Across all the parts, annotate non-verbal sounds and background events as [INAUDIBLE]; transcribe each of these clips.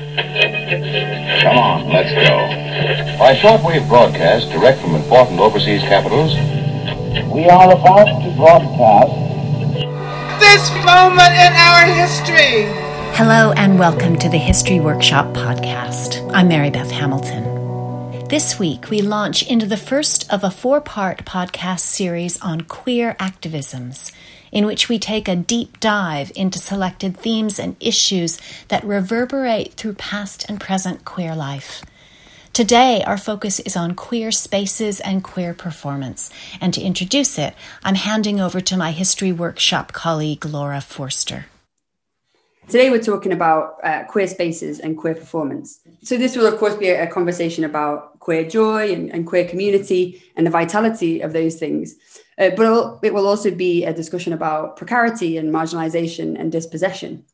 Come on, let's go. By shortwave broadcast direct from important overseas capitals, we are about to broadcast this moment in our history. Hello and welcome to the History Workshop podcast. I'm Mary Beth Hamilton. This week, we launch into the first of a four part podcast series on queer activisms in which we take a deep dive into selected themes and issues that reverberate through past and present queer life. Today, our focus is on queer spaces and queer performance. And to introduce it, I'm handing over to my history workshop colleague, Laura Forster. Today, we're talking about uh, queer spaces and queer performance. So, this will, of course, be a, a conversation about queer joy and, and, queer community and the vitality of those things. Uh, but it will also be a discussion about precarity and marginalization and dispossession.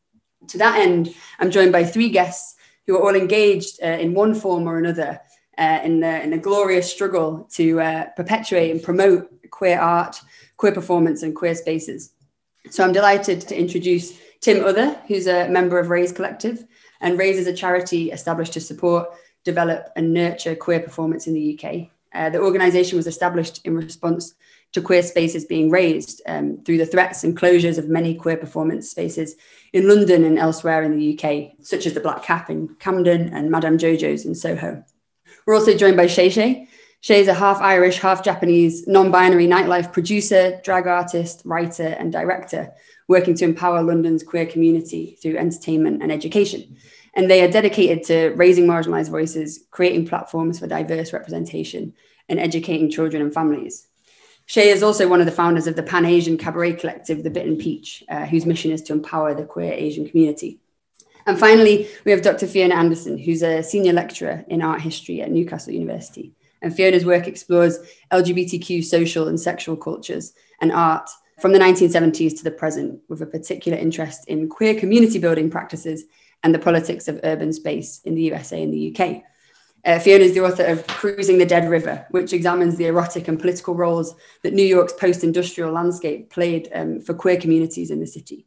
To that end, I'm joined by three guests who are all engaged uh, in one form or another uh, in, the, in a glorious struggle to uh, perpetuate and promote queer art, queer performance, and queer spaces. So I'm delighted to introduce Tim Other, who's a member of Raze Collective, and Raze is a charity established to support, develop, and nurture queer performance in the UK. Uh, the organisation was established in response to queer spaces being razed um, through the threats and closures of many queer performance spaces in London and elsewhere in the UK, such as the Black Cap in Camden and Madame Jojo's in Soho. We're also joined by Shay Shay. Shay is a half Irish, half Japanese, non binary nightlife producer, drag artist, writer, and director, working to empower London's queer community through entertainment and education. And they are dedicated to raising marginalized voices, creating platforms for diverse representation, and educating children and families. Shay is also one of the founders of the Pan Asian Cabaret Collective, The Bitten Peach, uh, whose mission is to empower the queer Asian community. And finally, we have Dr. Fiona Anderson, who's a senior lecturer in art history at Newcastle University. And Fiona's work explores LGBTQ social and sexual cultures and art from the 1970s to the present, with a particular interest in queer community building practices and the politics of urban space in the USA and the UK. Uh, Fiona is the author of Cruising the Dead River, which examines the erotic and political roles that New York's post industrial landscape played um, for queer communities in the city.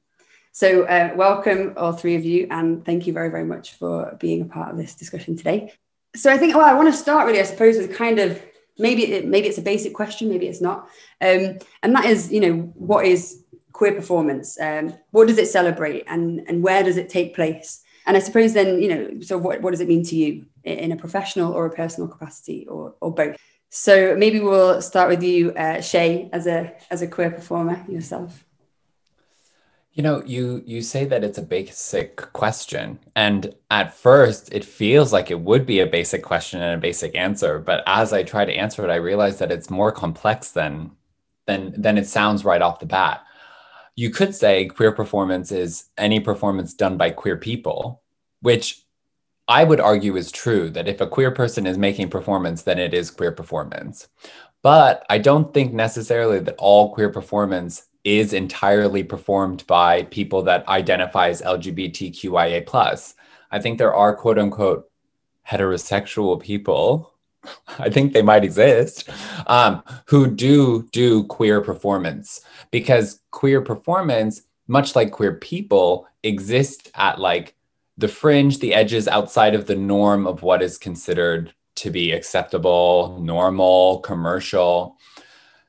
So, uh, welcome, all three of you, and thank you very, very much for being a part of this discussion today. So, I think, well, I want to start really, I suppose, with kind of maybe it, maybe it's a basic question, maybe it's not, um, and that is, you know, what is queer performance? Um, what does it celebrate, and and where does it take place? And I suppose then, you know, so what, what does it mean to you in a professional or a personal capacity or, or both? So maybe we'll start with you, uh, Shay, as a as a queer performer yourself. You know, you you say that it's a basic question, and at first it feels like it would be a basic question and a basic answer. But as I try to answer it, I realize that it's more complex than than than it sounds right off the bat you could say queer performance is any performance done by queer people, which I would argue is true that if a queer person is making performance, then it is queer performance. But I don't think necessarily that all queer performance is entirely performed by people that identify as LGBTQIA. I think there are quote unquote heterosexual people I think they might exist, um, who do do queer performance because queer performance, much like queer people, exist at like the fringe, the edges outside of the norm of what is considered to be acceptable, normal, commercial.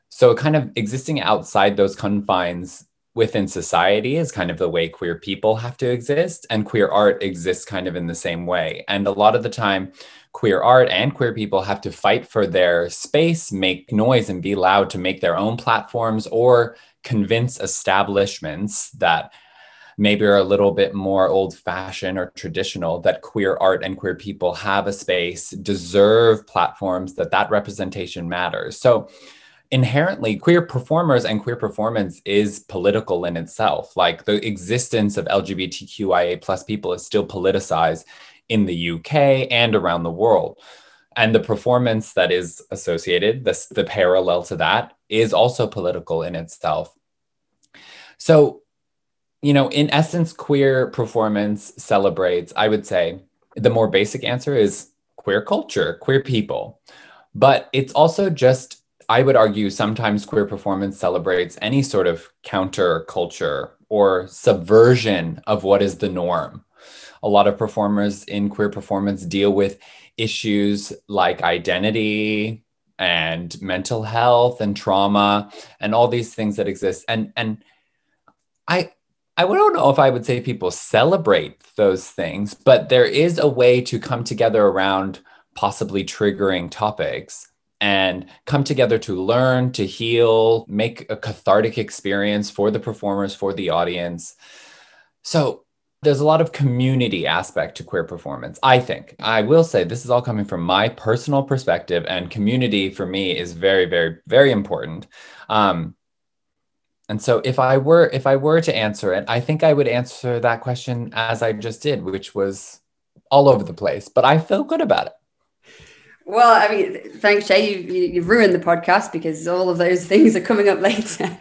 So, kind of existing outside those confines within society is kind of the way queer people have to exist, and queer art exists kind of in the same way. And a lot of the time, queer art and queer people have to fight for their space, make noise, and be loud to make their own platforms or convince establishments that maybe are a little bit more old fashioned or traditional that queer art and queer people have a space, deserve platforms, that that representation matters. So, inherently queer performers and queer performance is political in itself like the existence of lgbtqia plus people is still politicized in the UK and around the world. And the performance that is associated, the, the parallel to that, is also political in itself. So, you know, in essence, queer performance celebrates, I would say, the more basic answer is queer culture, queer people. But it's also just, I would argue, sometimes queer performance celebrates any sort of counter culture or subversion of what is the norm. A lot of performers in queer performance deal with issues like identity and mental health and trauma and all these things that exist. And and i i don't know if i would say people celebrate those things but there is a way to come together around possibly triggering topics and come together to learn, to heal, make a cathartic experience for the performers, for the audience. So there's a lot of community aspect to queer performance, I think. I will say this is all coming from my personal perspective, and community for me is very, very, very important. Um, and so if I were if I were to answer it, I think I would answer that question as I just did, which was all over the place, but I feel good about it. Well, I mean, thanks, Shay. You, you, have ruined the podcast because all of those [LAUGHS] things are coming up later. [LAUGHS]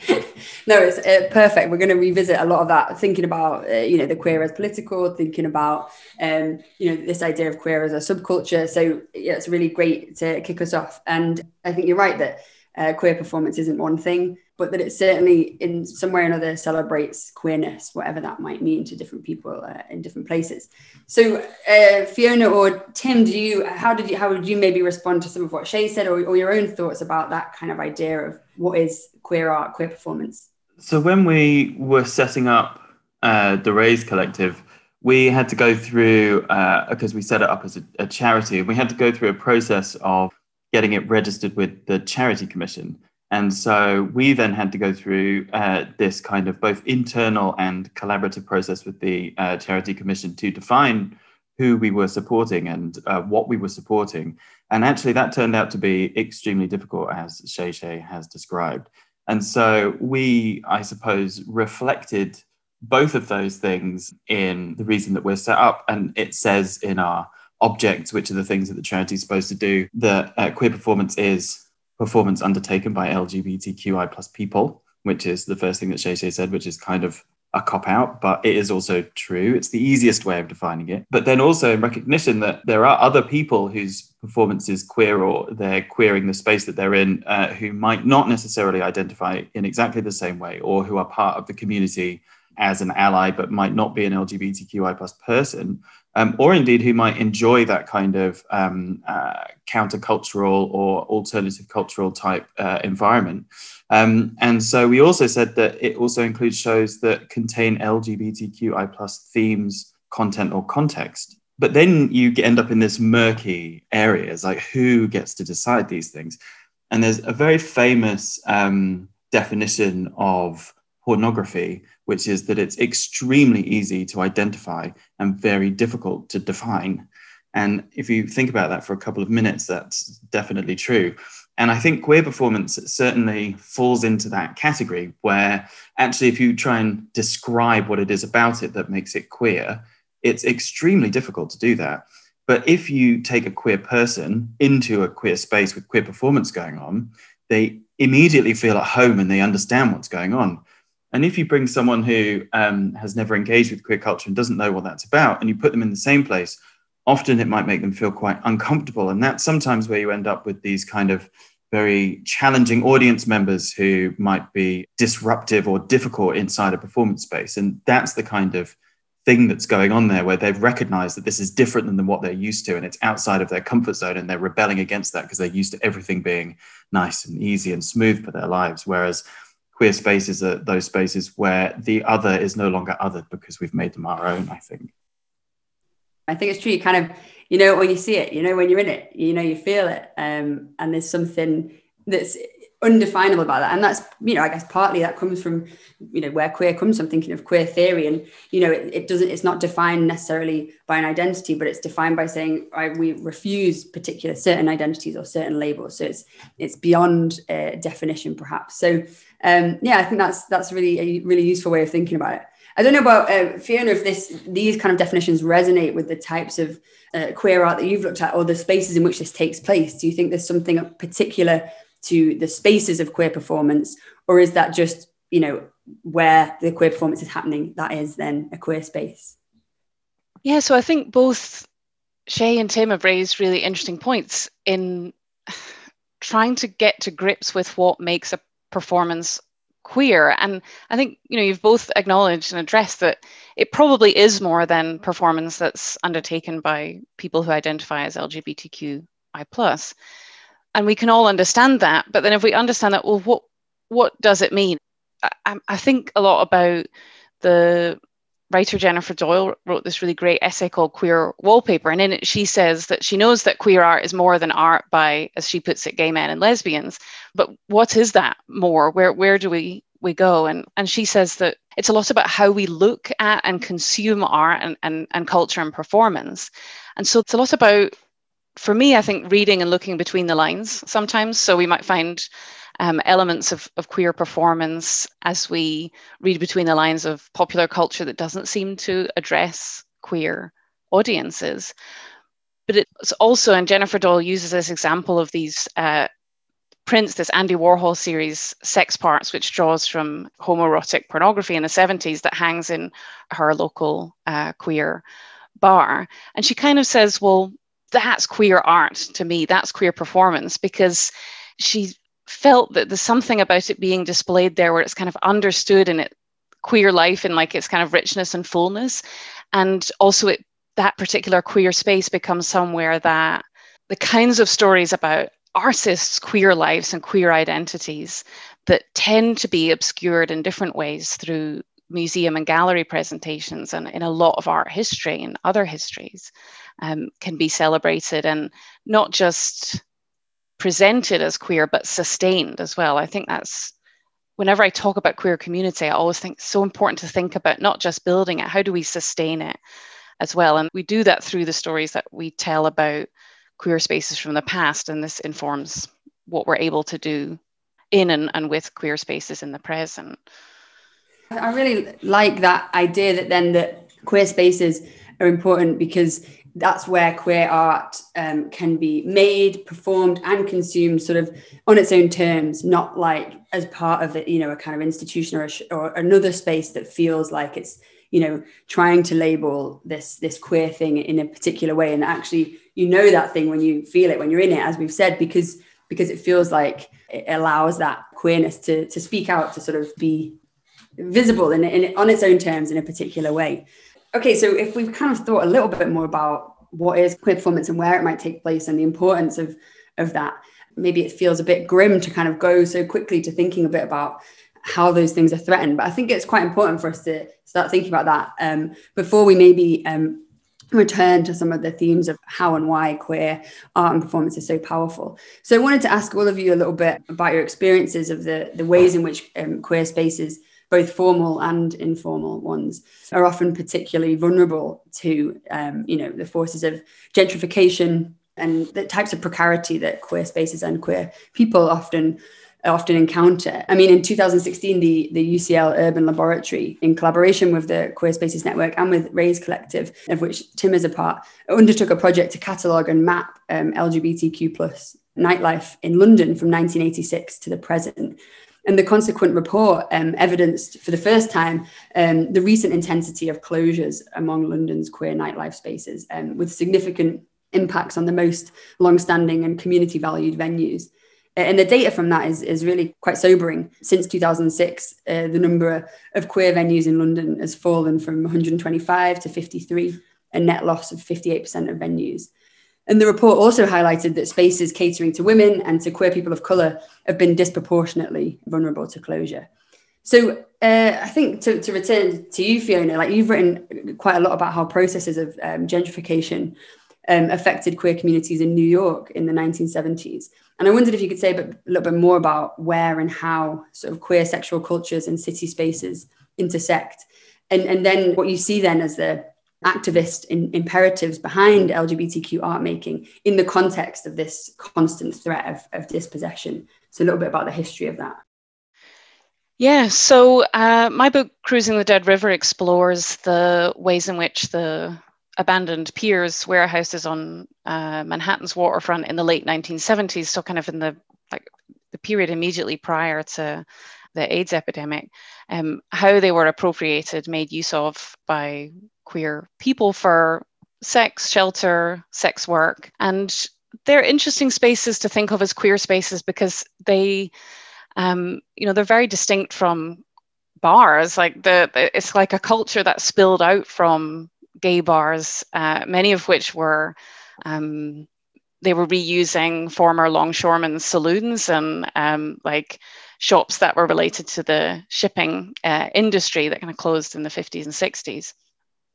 no, it's uh, perfect. We're going to revisit a lot of that, thinking about, uh, you know, the queer as political, thinking about, um, you know, this idea of queer as a subculture. So, yeah, it's really great to kick us off. And I think you're right that uh, queer performance isn't one thing but that it certainly in some way or another celebrates queerness, whatever that might mean to different people uh, in different places. So, uh, Fiona or Tim, do you how did you how would you maybe respond to some of what Shay said, or, or your own thoughts about that kind of idea of what is queer art, queer performance? So, when we were setting up uh, the Raze Collective, we had to go through because uh, we set it up as a, a charity. We had to go through a process of getting it registered with the Charity Commission. And so we then had to go through uh, this kind of both internal and collaborative process with the uh, Charity Commission to define who we were supporting and uh, what we were supporting. And actually, that turned out to be extremely difficult, as Shay Shay has described. And so we, I suppose, reflected both of those things in the reason that we're set up. And it says in our objects, which are the things that the charity is supposed to do, that uh, queer performance is performance undertaken by LGBTQI plus people, which is the first thing that Shay Shay said, which is kind of a cop out, but it is also true. It's the easiest way of defining it. But then also in recognition that there are other people whose performance is queer or they're queering the space that they're in uh, who might not necessarily identify in exactly the same way or who are part of the community as an ally but might not be an LGBTQI plus person um, or indeed who might enjoy that kind of um, uh, countercultural or alternative cultural type uh, environment. Um, and so we also said that it also includes shows that contain LGBTQI plus themes, content, or context. But then you end up in this murky areas, like who gets to decide these things? And there's a very famous um, definition of pornography, which is that it's extremely easy to identify and very difficult to define. And if you think about that for a couple of minutes, that's definitely true. And I think queer performance certainly falls into that category where actually, if you try and describe what it is about it that makes it queer, it's extremely difficult to do that. But if you take a queer person into a queer space with queer performance going on, they immediately feel at home and they understand what's going on. And if you bring someone who um, has never engaged with queer culture and doesn't know what that's about, and you put them in the same place, often it might make them feel quite uncomfortable. And that's sometimes where you end up with these kind of very challenging audience members who might be disruptive or difficult inside a performance space. And that's the kind of thing that's going on there where they've recognized that this is different than what they're used to and it's outside of their comfort zone and they're rebelling against that because they're used to everything being nice and easy and smooth for their lives. Whereas queer spaces are those spaces where the other is no longer other because we've made them our own, I think. I think it's true. You kind of, you know, when you see it, you know, when you're in it, you know, you feel it. Um, and there's something that's undefinable about that. And that's, you know, I guess partly that comes from, you know, where queer comes from, thinking of queer theory. And, you know, it, it doesn't, it's not defined necessarily by an identity, but it's defined by saying we refuse particular certain identities or certain labels. So it's, it's beyond definition perhaps. So um, yeah, I think that's that's really a really useful way of thinking about it. I don't know about uh, Fiona if this these kind of definitions resonate with the types of uh, queer art that you've looked at or the spaces in which this takes place. Do you think there's something particular to the spaces of queer performance, or is that just you know where the queer performance is happening? That is then a queer space. Yeah, so I think both Shay and Tim have raised really interesting points in [SIGHS] trying to get to grips with what makes a performance queer. And I think, you know, you've both acknowledged and addressed that it probably is more than performance that's undertaken by people who identify as LGBTQI plus. And we can all understand that. But then if we understand that, well, what what does it mean? I, I think a lot about the writer Jennifer Doyle wrote this really great essay called Queer Wallpaper. And in it, she says that she knows that queer art is more than art by, as she puts it, gay men and lesbians. But what is that more? Where, where do we, we go? And, and she says that it's a lot about how we look at and consume art and, and, and culture and performance. And so it's a lot about, for me, I think reading and looking between the lines sometimes. So we might find um, elements of, of queer performance as we read between the lines of popular culture that doesn't seem to address queer audiences. But it's also, and Jennifer Doyle uses this example of these uh, prints, this Andy Warhol series, Sex Parts, which draws from homoerotic pornography in the 70s that hangs in her local uh, queer bar. And she kind of says, well, that's queer art to me, that's queer performance, because she felt that there's something about it being displayed there where it's kind of understood in it queer life in like its kind of richness and fullness. And also it that particular queer space becomes somewhere that the kinds of stories about artists queer lives and queer identities that tend to be obscured in different ways through museum and gallery presentations and in a lot of art history and other histories um, can be celebrated and not just presented as queer but sustained as well. I think that's whenever I talk about queer community, I always think it's so important to think about not just building it, how do we sustain it as well? And we do that through the stories that we tell about queer spaces from the past, and this informs what we're able to do in and, and with queer spaces in the present. I really like that idea that then that queer spaces are important because that's where queer art um, can be made, performed, and consumed sort of on its own terms, not like as part of it, you know, a kind of institution or, a, or another space that feels like it's, you know, trying to label this this queer thing in a particular way. And actually, you know that thing when you feel it, when you're in it, as we've said, because because it feels like it allows that queerness to to speak out, to sort of be visible in, in on its own terms in a particular way. Okay, so if we've kind of thought a little bit more about what is queer performance and where it might take place and the importance of, of that, maybe it feels a bit grim to kind of go so quickly to thinking a bit about how those things are threatened. But I think it's quite important for us to start thinking about that um, before we maybe um, return to some of the themes of how and why queer art and performance is so powerful. So I wanted to ask all of you a little bit about your experiences of the, the ways in which um, queer spaces both formal and informal ones, are often particularly vulnerable to, um, you know, the forces of gentrification and the types of precarity that queer spaces and queer people often often encounter. I mean, in 2016, the, the UCL Urban Laboratory, in collaboration with the Queer Spaces Network and with Raze Collective, of which Tim is a part, undertook a project to catalogue and map um, LGBTQ plus nightlife in London from 1986 to the present. And the consequent report um, evidenced for the first time um, the recent intensity of closures among London's queer nightlife spaces, um, with significant impacts on the most long-standing and community valued venues. And the data from that is, is really quite sobering. Since 2006, uh, the number of queer venues in London has fallen from 125 to 53, a net loss of 58% of venues. And the report also highlighted that spaces catering to women and to queer people of colour have been disproportionately vulnerable to closure. So uh, I think to, to return to you, Fiona, like you've written quite a lot about how processes of um, gentrification um, affected queer communities in New York in the 1970s. And I wondered if you could say a, bit, a little bit more about where and how sort of queer sexual cultures and city spaces intersect. And, and then what you see then as the activist in, imperatives behind LGBTQ art making in the context of this constant threat of, of dispossession. So, a little bit about the history of that. Yeah, so uh, my book, Cruising the Dead River, explores the ways in which the abandoned piers warehouses on uh, Manhattan's waterfront in the late 1970s, so kind of in the like the period immediately prior to the AIDS epidemic, um, how they were appropriated, made use of by queer people for sex, shelter, sex work. And they're interesting spaces to think of as queer spaces because they um, you know, they're very distinct from bars. Like the, it's like a culture that spilled out from gay bars, uh, many of which were um, they were reusing former longshoremen saloons and um, like shops that were related to the shipping uh, industry that kind of closed in the 50s and 60s.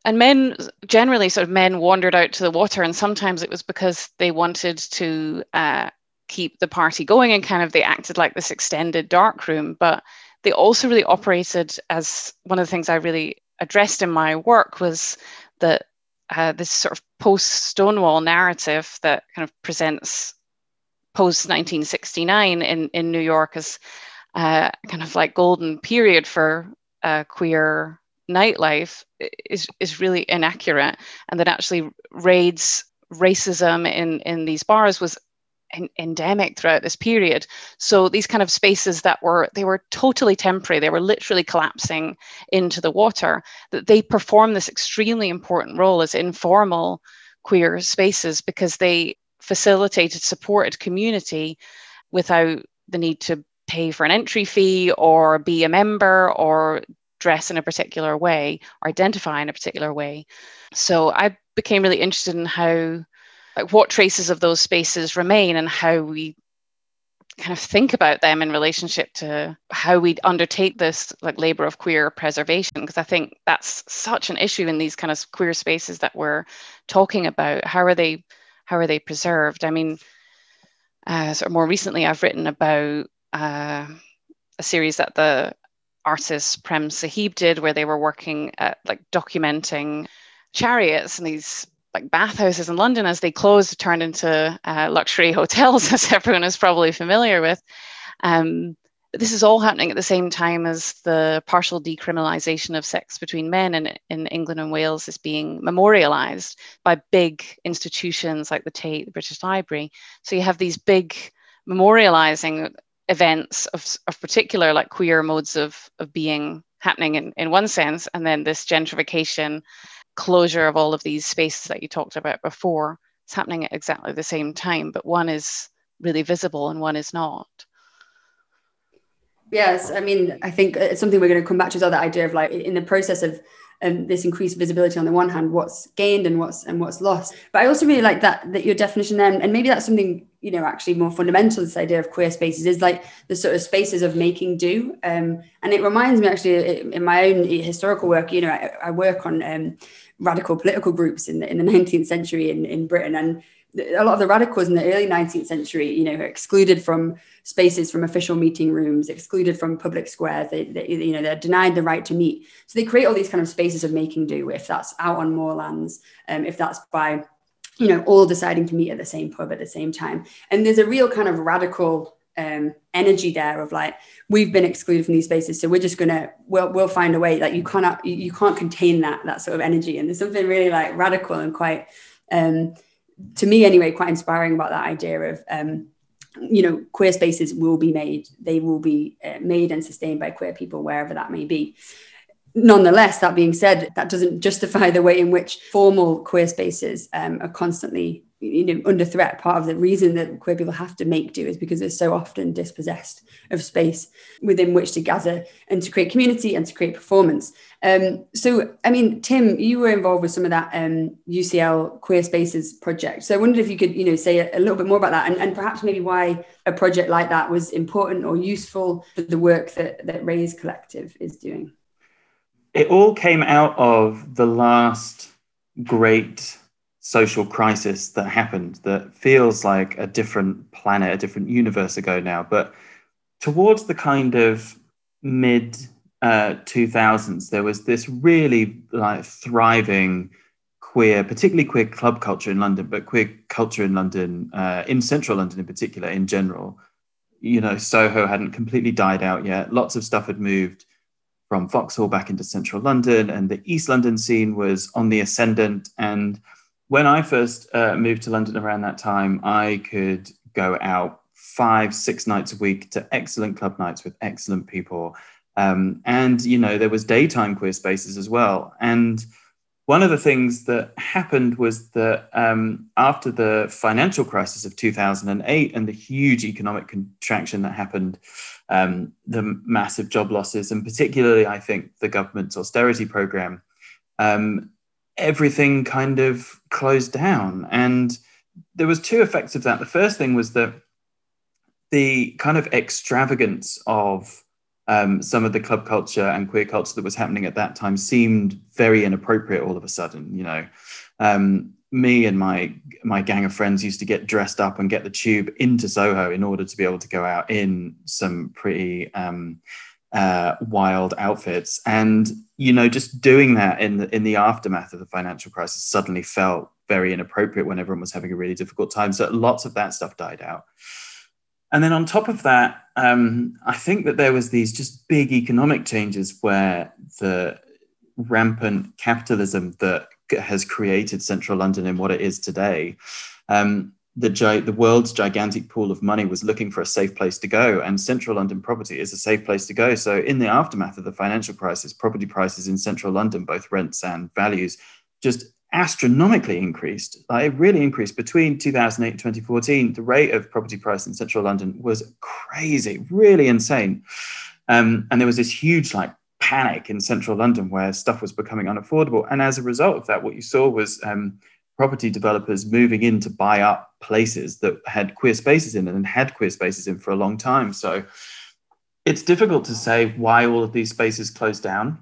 And men, generally, sort of men wandered out to the water, and sometimes it was because they wanted to uh, keep the party going and kind of they acted like this extended dark room. But they also really operated as one of the things I really addressed in my work was that uh, this sort of post Stonewall narrative that kind of presents post 1969 in, in New York as uh, kind of like golden period for uh, queer nightlife is, is really inaccurate and that actually raids racism in, in these bars was en- endemic throughout this period. So these kind of spaces that were they were totally temporary, they were literally collapsing into the water. That they perform this extremely important role as informal queer spaces because they facilitated, supported community without the need to pay for an entry fee or be a member or dress in a particular way or identify in a particular way. So I became really interested in how like what traces of those spaces remain and how we kind of think about them in relationship to how we undertake this like labor of queer preservation. Because i think that's such an issue in these kind of queer spaces that we're talking about. How are they how are they preserved? I mean uh, sort of more recently i've written about uh, a series that the artist prem sahib did where they were working at like documenting chariots and these like bathhouses in London as they closed turned into uh, luxury [LAUGHS] hotels, as everyone is probably familiar with. Um, this is all happening at the same time as the partial decriminalisation of sex between men in, in England and Wales is being memorialised by big institutions like the Tate, the British Library. So you have these big memorialising events of, of particular like queer modes of, of being happening in, in one sense, and then this gentrification closure of all of these spaces that you talked about before it's happening at exactly the same time but one is really visible and one is not. Yes i mean i think it's something we're going to come back to is that idea of like in the process of um, this increased visibility on the one hand what's gained and what's and what's lost. But i also really like that that your definition then and maybe that's something you know actually more fundamental this idea of queer spaces is like the sort of spaces of making do um, and it reminds me actually in my own historical work you know i, I work on um, radical political groups in the, in the [LAUGHS] 19th century in, in Britain. And a lot of the radicals in the early 19th century, you know, excluded from spaces, from official meeting rooms, excluded from public squares. They, they, you know, they're denied the right to meet. So they create all these kind of spaces of making do. If that's out on moorlands, um, if that's by, you know, all deciding to meet at the same pub at the same time. And there's a real kind of radical um, energy there of like we've been excluded from these spaces so we're just gonna we'll, we'll find a way like you cannot you, can't contain that that sort of energy and there's something really like radical and quite um, to me anyway quite inspiring about that idea of um, you know queer spaces will be made they will be uh, made and sustained by queer people wherever that may be nonetheless that being said that doesn't justify the way in which formal queer spaces um, are constantly you know under threat. Part of the reason that queer people have to make do is because they're so often dispossessed of space within which to gather and to create community and to create performance. Um, so i mean tim you were involved with some of that um, ucl queer spaces project. So i wondered if you could you know say a, a little bit more about that and, and, perhaps maybe why a project like that was important or useful for the work that that raze collective is doing it all came out of the last great social crisis that happened that feels like a different planet, a different universe ago now. But towards the kind of mid uh, 2000s, there was this really like thriving queer, particularly queer club culture in London, but queer culture in London, uh, in central London in particular, in general. You know, Soho hadn't completely died out yet. Lots of stuff had moved from Vauxhall back into central London, and the East London scene was on the ascendant. And when I first uh, moved to London around that time, I could go out five, six nights a week to excellent club nights with excellent people. Um, and, you know, there was daytime queer spaces as well. And one of the things that happened was that um, after the financial crisis of 2008 and the huge economic contraction that happened, um, the massive job losses, and particularly, I think, the government's austerity program, um, everything kind of closed down. And there was two effects of that. The first thing was that the kind of extravagance of um, some of the club culture and queer culture that was happening at that time seemed very inappropriate all of a sudden. You know, um, me and my my gang of friends used to get dressed up and get the tube into Soho in order to be able to go out in some pretty um, uh, wild outfits. And you know, just doing that in the in the aftermath of the financial crisis suddenly felt very inappropriate when everyone was having a really difficult time. So lots of that stuff died out. And then on top of that, um, I think that there was these just big economic changes where the rampant capitalism that has created central London in what it is today. Um, the, gi- the world's gigantic pool of money was looking for a safe place to go, and central London property is a safe place to go. So, in the aftermath of the financial crisis, property prices in central London, both rents and values, just astronomically increased. Like it really increased between 2008 and 2014. The rate of property price in central London was crazy, really insane. Um, and there was this huge like panic in central London where stuff was becoming unaffordable. And as a result of that, what you saw was um, property developers moving in to buy up places that had queer spaces in it and had queer spaces in for a long time. So it's difficult to say why all of these spaces closed down.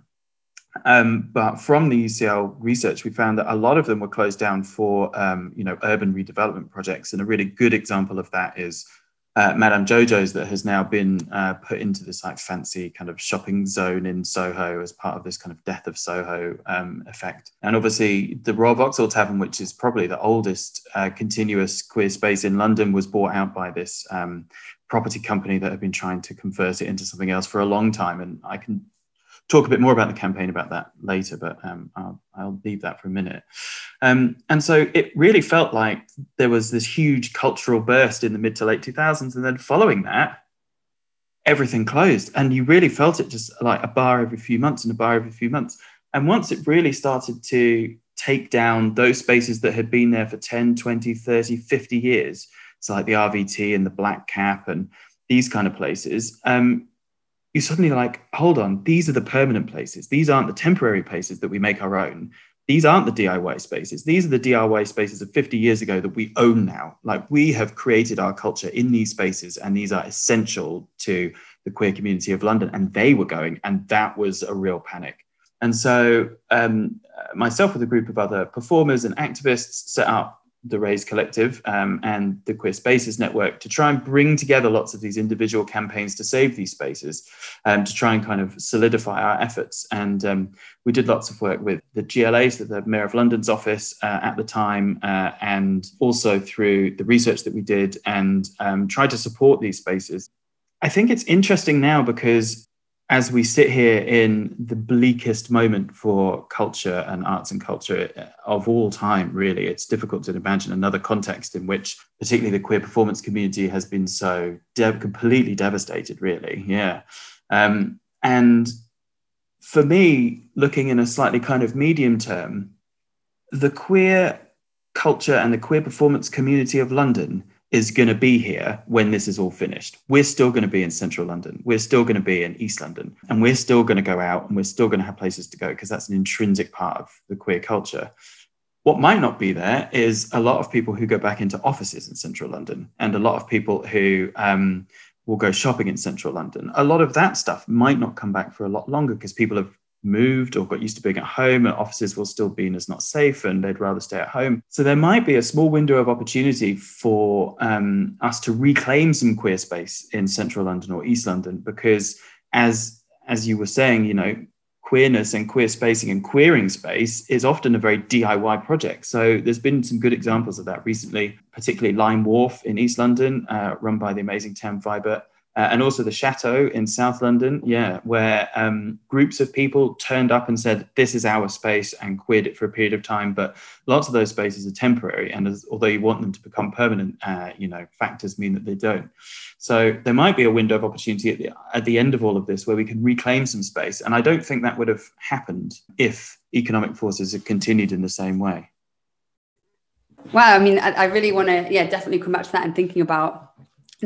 Um, but from the UCL research, we found that a lot of them were closed down for, um, you know, urban redevelopment projects. And a really good example of that is uh, Madame Jojo's that has now been uh, put into this like fancy kind of shopping zone in Soho as part of this kind of death of Soho um, effect. And obviously, the Royal Vauxhall Tavern, which is probably the oldest uh, continuous queer space in London, was bought out by this um, property company that have been trying to convert it into something else for a long time. And I can talk a bit more about the campaign about that later, but um, I'll, I'll, leave that for a minute. Um, and so it really felt like there was this huge cultural burst in the mid to late 2000s. And then following that, everything closed. And you really felt it just like a bar every few months and a bar every few months. And once it really started to take down those spaces that had been there for 10, 20, 30, 50 years, so like the RVT and the Black Cap and these kind of places, um, you suddenly like, hold on, these are the permanent places. These aren't the temporary places that we make our own. These aren't the DIY spaces. These are the DIY spaces of 50 years ago that we own now. Like we have created our culture in these spaces, and these are essential to the queer community of London. And they were going, and that was a real panic. And so, um, myself with a group of other performers and activists set up the Raze Collective um, and the Queer Spaces Network to try and bring together lots of these individual campaigns to save these spaces, um, to try and kind of solidify our efforts. And um, we did lots of work with the GLA, so the Mayor of London's office uh, at the time, uh, and also through the research that we did and um, tried to support these spaces. I think it's interesting now because as we sit here in the bleakest moment for culture and arts and culture of all time, really, it's difficult to imagine another context in which, particularly the queer performance community, has been so de- completely devastated, really. Yeah. Um, and for me, looking in a slightly kind of medium term, the queer culture and the queer performance community of London is going to be here when this is all finished. We're still going to be in central London. We're still going to be in East London. And we're still going to go out and we're still going to have places to go because that's an intrinsic part of the queer culture. What might not be there is a lot of people who go back into offices in central London and a lot of people who um, will go shopping in central London. A lot of that stuff might not come back for a lot longer because people have moved or got used to being at home and offices will still be as not safe and they'd rather stay at home. So there might be a small window of opportunity for um, us to reclaim some queer space in central London or East London because as as you were saying, you know, queerness and queer spacing and queering space is often a very DIY project. So there's been some good examples of that recently, particularly Lime Wharf in East London, uh, run by the amazing Tam Vibert uh, and also the Chateau in South London, yeah, where um, groups of people turned up and said, "This is our space," and queered it for a period of time. But lots of those spaces are temporary, and as, although you want them to become permanent, uh, you know, factors mean that they don't. So there might be a window of opportunity at the, at the end of all of this where we can reclaim some space, and I don't think that would have happened if economic forces had continued in the same way. Wow, I mean, I, I really want to, yeah, definitely come back to that and thinking about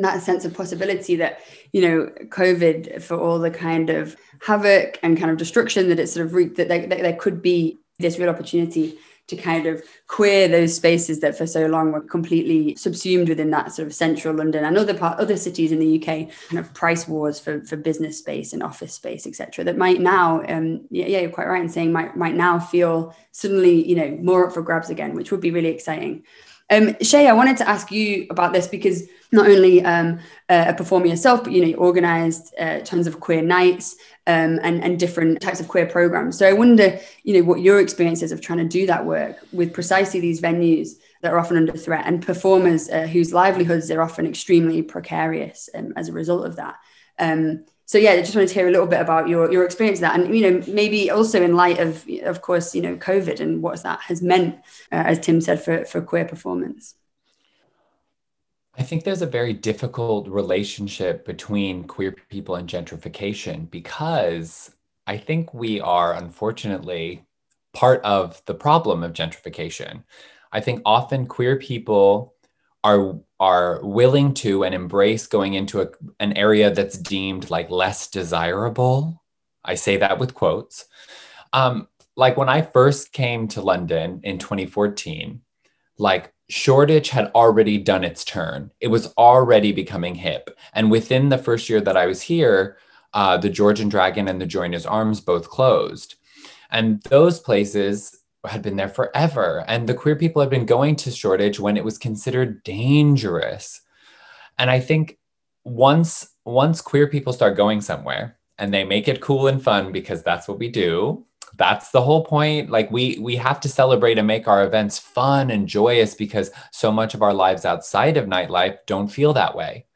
that sense of possibility that you know covid for all the kind of havoc and kind of destruction that it sort of wreaked that there, there could be this real opportunity to kind of queer those spaces that for so long were completely subsumed within that sort of central London and other part other cities in the UK kind of price wars for, for business space and office space etc that might now um yeah, yeah you're quite right in saying might might now feel suddenly you know more up for grabs again which would be really exciting um, Shay, I wanted to ask you about this because not only um, uh, a performer yourself, but you know, you organised uh, tons of queer nights um, and and different types of queer programs. So I wonder, you know, what your experiences of trying to do that work with precisely these venues that are often under threat and performers uh, whose livelihoods are often extremely precarious um, as a result of that. Um, so yeah, I just wanted to hear a little bit about your your experience that, and you know maybe also in light of of course you know COVID and what that has meant, uh, as Tim said for for queer performance. I think there's a very difficult relationship between queer people and gentrification because I think we are unfortunately part of the problem of gentrification. I think often queer people are are willing to and embrace going into a, an area that's deemed like less desirable. I say that with quotes. Um, like when I first came to London in 2014, like Shoreditch had already done its turn. It was already becoming hip. And within the first year that I was here, uh, the George and Dragon and the Joiners Arms both closed. And those places had been there forever. And the queer people had been going to Shoreditch when it was considered dangerous. And I think once once queer people start going somewhere and they make it cool and fun because that's what we do, that's the whole point. Like we we have to celebrate and make our events fun and joyous because so much of our lives outside of nightlife don't feel that way.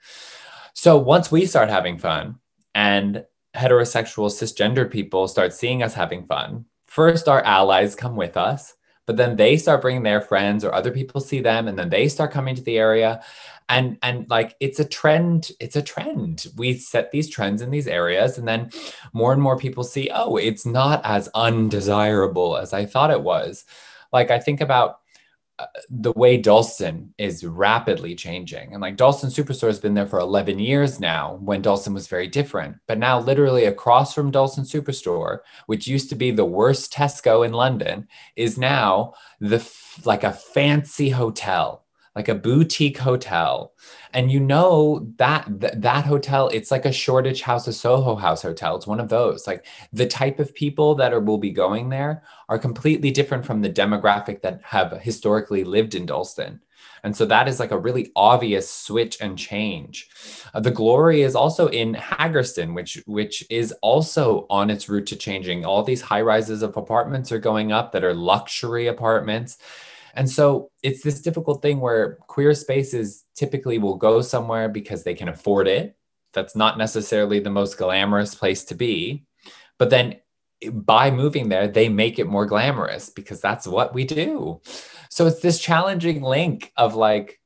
So once we start having fun and heterosexual cisgender people start seeing us having fun, first our allies come with us but then they start bringing their friends or other people see them and then they start coming to the area. And and like it's a trend it's a trend. We set these trends in these areas and then more and more people see oh it's not as undesirable as i thought it was. Like i think about the way Dalston is rapidly changing. And like Dalston Superstore has been there for 11 years now when Dalston was very different. But now, literally across from Dalston Superstore, which used to be the worst Tesco in London, is now the like a fancy hotel like a boutique hotel. And you know that th- that hotel it's like a shoreditch house a soho house hotel. It's one of those. Like the type of people that are will be going there are completely different from the demographic that have historically lived in dalston. And so that is like a really obvious switch and change. Uh, the glory is also in haggerston which which is also on its route to changing. All these high rises of apartments are going up that are luxury apartments and so it's this difficult thing where queer spaces typically will go somewhere because they can afford it. That's not necessarily the most glamorous place to be. But then by moving there, they make it more glamorous because that's what we do. So it's this challenging link of like,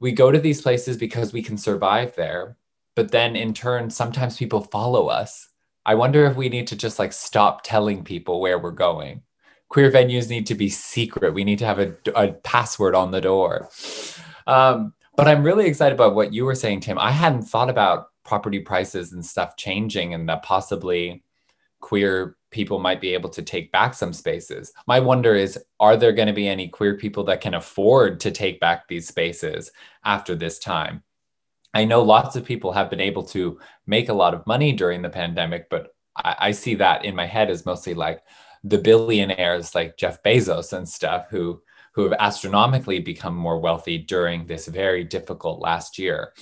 we go to these places because we can survive there. But then in turn, sometimes people follow us. I wonder if we need to just like stop telling people where we're going queer venues need to be secret. We need to have a, a password on the door. Um, but I'm really excited about what you were saying, Tim. I hadn't thought about property prices and stuff changing and that possibly queer people might be able to take back some spaces. My wonder is are there going to be any queer people that can afford to take back these spaces after this time? I know lots of people have been able to make a lot of money during the pandemic, but I, I see that in my head as mostly like, the billionaires like Jeff Bezos and stuff who who have astronomically become more wealthy during this very difficult last year.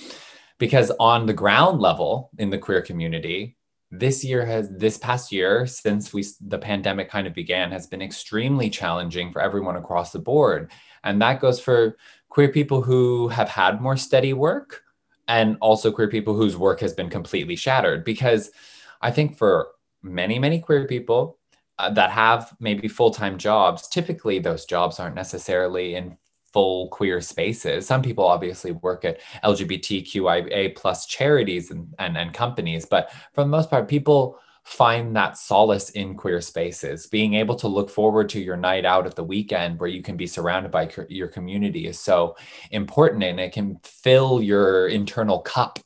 Because on the ground level in the queer community, this year has this past year since we the pandemic kind of began has been extremely challenging for everyone across the board. And that goes for queer people who have had more steady work and also queer people whose work has been completely shattered. Because I think for many, many queer people uh, that have maybe full time jobs, typically those jobs aren't necessarily in full queer spaces. Some people obviously work at LGBTQIA plus charities and, and, and companies, but for the most part, people find that solace in queer spaces. Being able to look forward to your night out at the weekend where you can be surrounded by your community is so important and it can fill your internal cup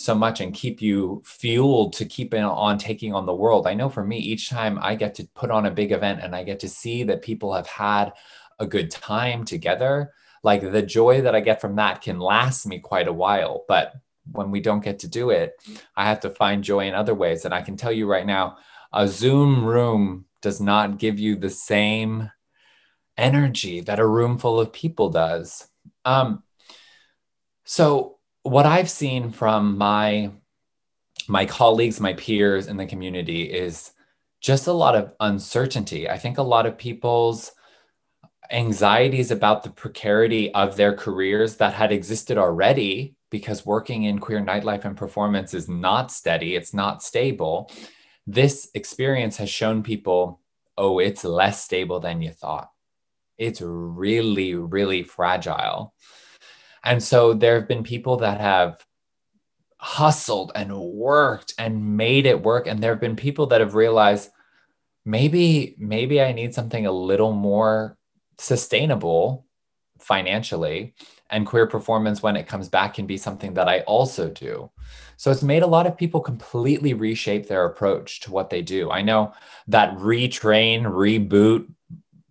so much and keep you fueled to keep on taking on the world. I know for me, each time I get to put on a big event and I get to see that people have had a good time together, like the joy that I get from that can last me quite a while. But when we don't get to do it, I have to find joy in other ways. And I can tell you right now, a Zoom room does not give you the same energy that a room full of people does. Um, so what I've seen from my my colleagues, my peers in the community is just a lot of uncertainty. I think a lot of people's anxieties about the precarity of their careers that had existed already because working in queer nightlife and performance is not steady, it's not stable. This experience has shown people, oh, it's less stable than you thought. It's really, really fragile. And so there have been people that have hustled and worked and made it work. And there have been people that have realized maybe, maybe I need something a little more sustainable financially and queer performance when it comes back can be something that I also do. So it's made a lot of people completely reshape their approach to what they do. I know that retrain, reboot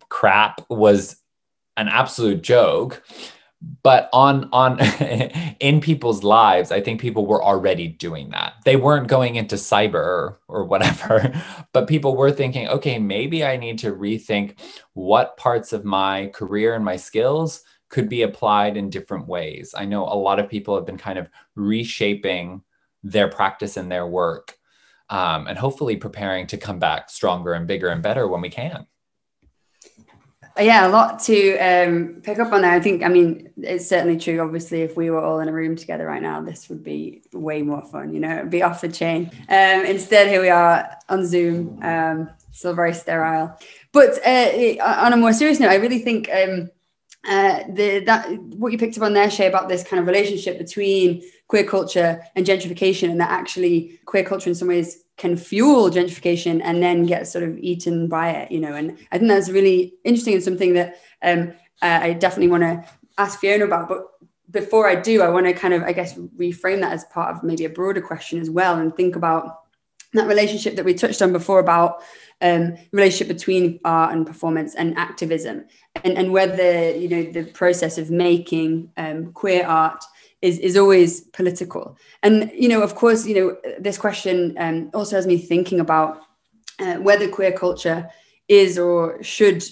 crap was an absolute joke but on on [LAUGHS] in people's lives i think people were already doing that they weren't going into cyber or, or whatever [LAUGHS] but people were thinking okay maybe i need to rethink what parts of my career and my skills could be applied in different ways. I know a lot of people have been kind of reshaping their practice and their work um, and hopefully preparing to come back stronger and bigger and better when we can. Yeah, a lot to um, pick up on there. I think, I mean, it's certainly true. Obviously, if we were all in a room together right now, this would be way more fun, you know, it'd be off the chain. Um, instead, here we are on Zoom, um, still very sterile. But uh, on a more serious note, I really think um, uh, the that what you picked up on there, Shay, about this kind of relationship between queer culture and gentrification, and that actually queer culture in some ways can fuel gentrification and then get sort of eaten by it, you know. And I think that's really interesting and something that um, uh, I definitely want to ask Fiona about. But before I do, I want to kind of, I guess, reframe that as part of maybe a broader question as well, and think about that relationship that we touched on before about um, relationship between art and performance and activism, and, and whether you know the process of making um, queer art is is always political. And you know, of course, you know this question um, also has me thinking about uh, whether queer culture is or should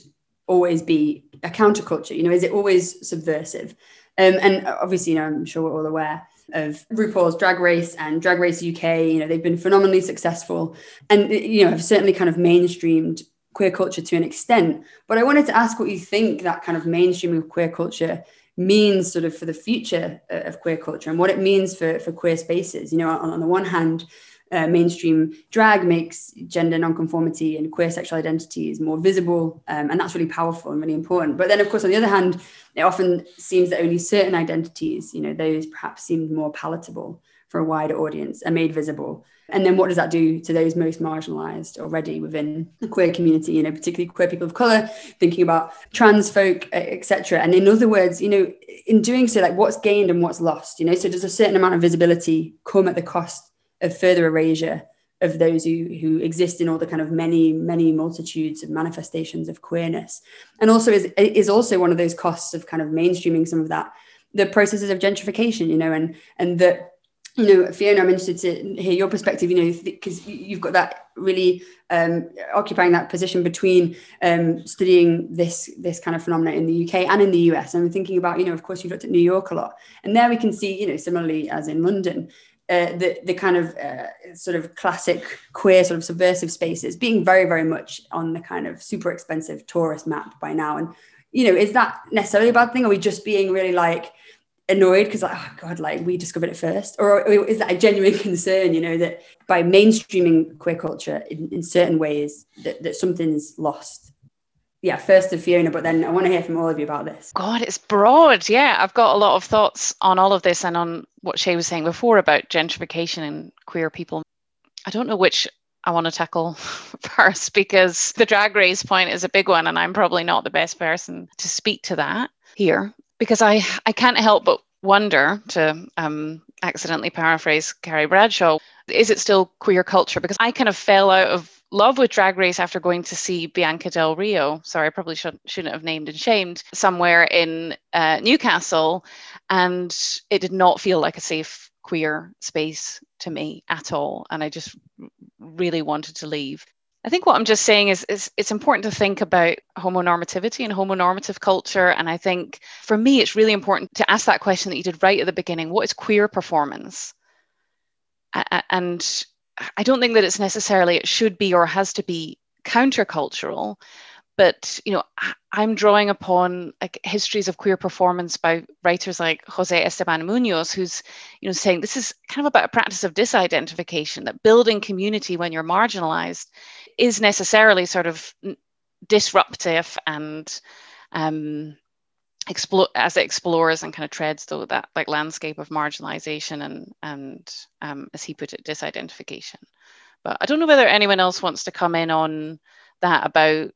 always be a counterculture. You know, is it always subversive? Um, and obviously, you know, I'm sure we're all aware of RuPaul's Drag Race and Drag Race UK. You know, they've been phenomenally successful and, you know, have certainly kind of mainstreamed queer culture to an extent. But I wanted to ask what you think that kind of mainstreaming of queer culture means sort of for the future of queer culture and what it means for, for queer spaces. You know, on, on the one hand, uh, mainstream drag makes gender nonconformity and queer sexual identities more visible, um, and that's really powerful and really important. But then, of course, on the other hand, it often seems that only certain identities, you know, those perhaps seemed more palatable for a wider audience, are made visible. And then what does that do to those most marginalized already within the queer community, you know, particularly queer people of color, thinking about trans folk, etc. And in other words, you know, in doing so, like what's gained and what's lost, you know, so does a certain amount of visibility come at the cost of further erasure of those who, who exist in all the kind of many, many multitudes of manifestations of queerness. And also is, is also one of those costs of kind of mainstreaming some of that, the processes of gentrification, you know, and and that, you know, Fiona, I'm interested to hear your perspective, you know, because you've got that really um, occupying that position between um, studying this this kind of phenomenon in the UK and in the US. And I'm thinking about, you know, of course, you've looked at New York a lot, and there we can see, you know, similarly as in London, uh, the the kind of uh, sort of classic queer sort of subversive spaces being very very much on the kind of super expensive tourist map by now. And you know is that necessarily a bad thing? Are we just being really like annoyed because like oh god like we discovered it first. Or, is that a genuine [LAUGHS] concern you know that by mainstreaming queer culture in, in certain ways that, that something's lost. Yeah first to fiona but then i want to hear from all of you about this. God it's broad. Yeah i've got a lot of thoughts on all of this and on what shay was saying before about gentrification and queer people. I don't know which I want to tackle [LAUGHS] first because the drag race point is a big one, and I'm probably not the best person to speak to that here because I, I can't help but wonder to um, accidentally paraphrase Carrie Bradshaw is it still queer culture? Because I kind of fell out of love with Drag Race after going to see Bianca Del Rio. Sorry, I probably should, shouldn't have named and shamed somewhere in uh, Newcastle. And it did not feel like a safe queer space to me at all. And I just really wanted to leave. I think what I'm just saying is, is it's important to think about homonormativity and homonormative culture. And I think for me, it's really important to ask that question that you did right at the beginning what is queer performance? And I don't think that it's necessarily, it should be or has to be countercultural but you know i'm drawing upon like histories of queer performance by writers like jose esteban munoz who's you know saying this is kind of about a practice of disidentification that building community when you're marginalized is necessarily sort of disruptive and um, explore as it explores and kind of treads though that like landscape of marginalization and and um, as he put it disidentification. But i don't know whether anyone else wants to come in on that about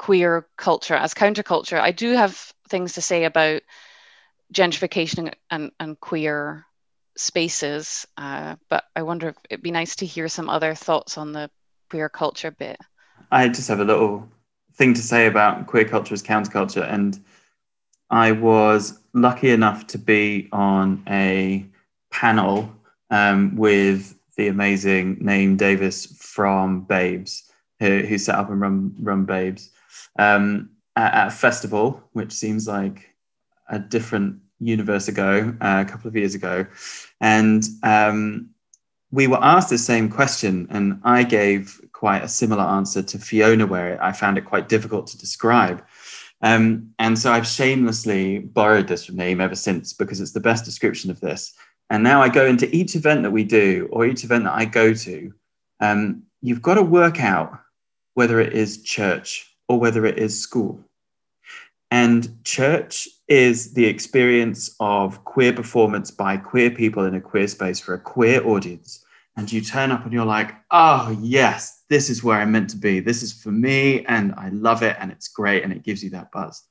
queer culture as counterculture. I do have things to say about gentrification and, and queer spaces, uh, but I wonder if it'd be nice to hear some other thoughts on the queer culture bit. I just have a little thing to say about queer culture as counterculture, and I was lucky enough to be on a panel um, with the amazing Naeem Davis from Babes, who, who set up and run, run Babes um, at, at, a festival, which seems like a different universe ago, uh, a couple of years ago. And um, we were asked the same question, and I gave quite a similar answer to Fiona, where I found it quite difficult to describe. Um, and so I've shamelessly borrowed this Naeem ever since because it's the best description of this. And now I go into each event that we do or each event that I go to. Um, you've got to work out whether it is church or whether it is school. And church is the experience of queer performance by queer people in a queer space for a queer audience. And you turn up and you're like, oh, yes, this is where I'm meant to be. This is for me. And I love it. And it's great. And it gives you that buzz.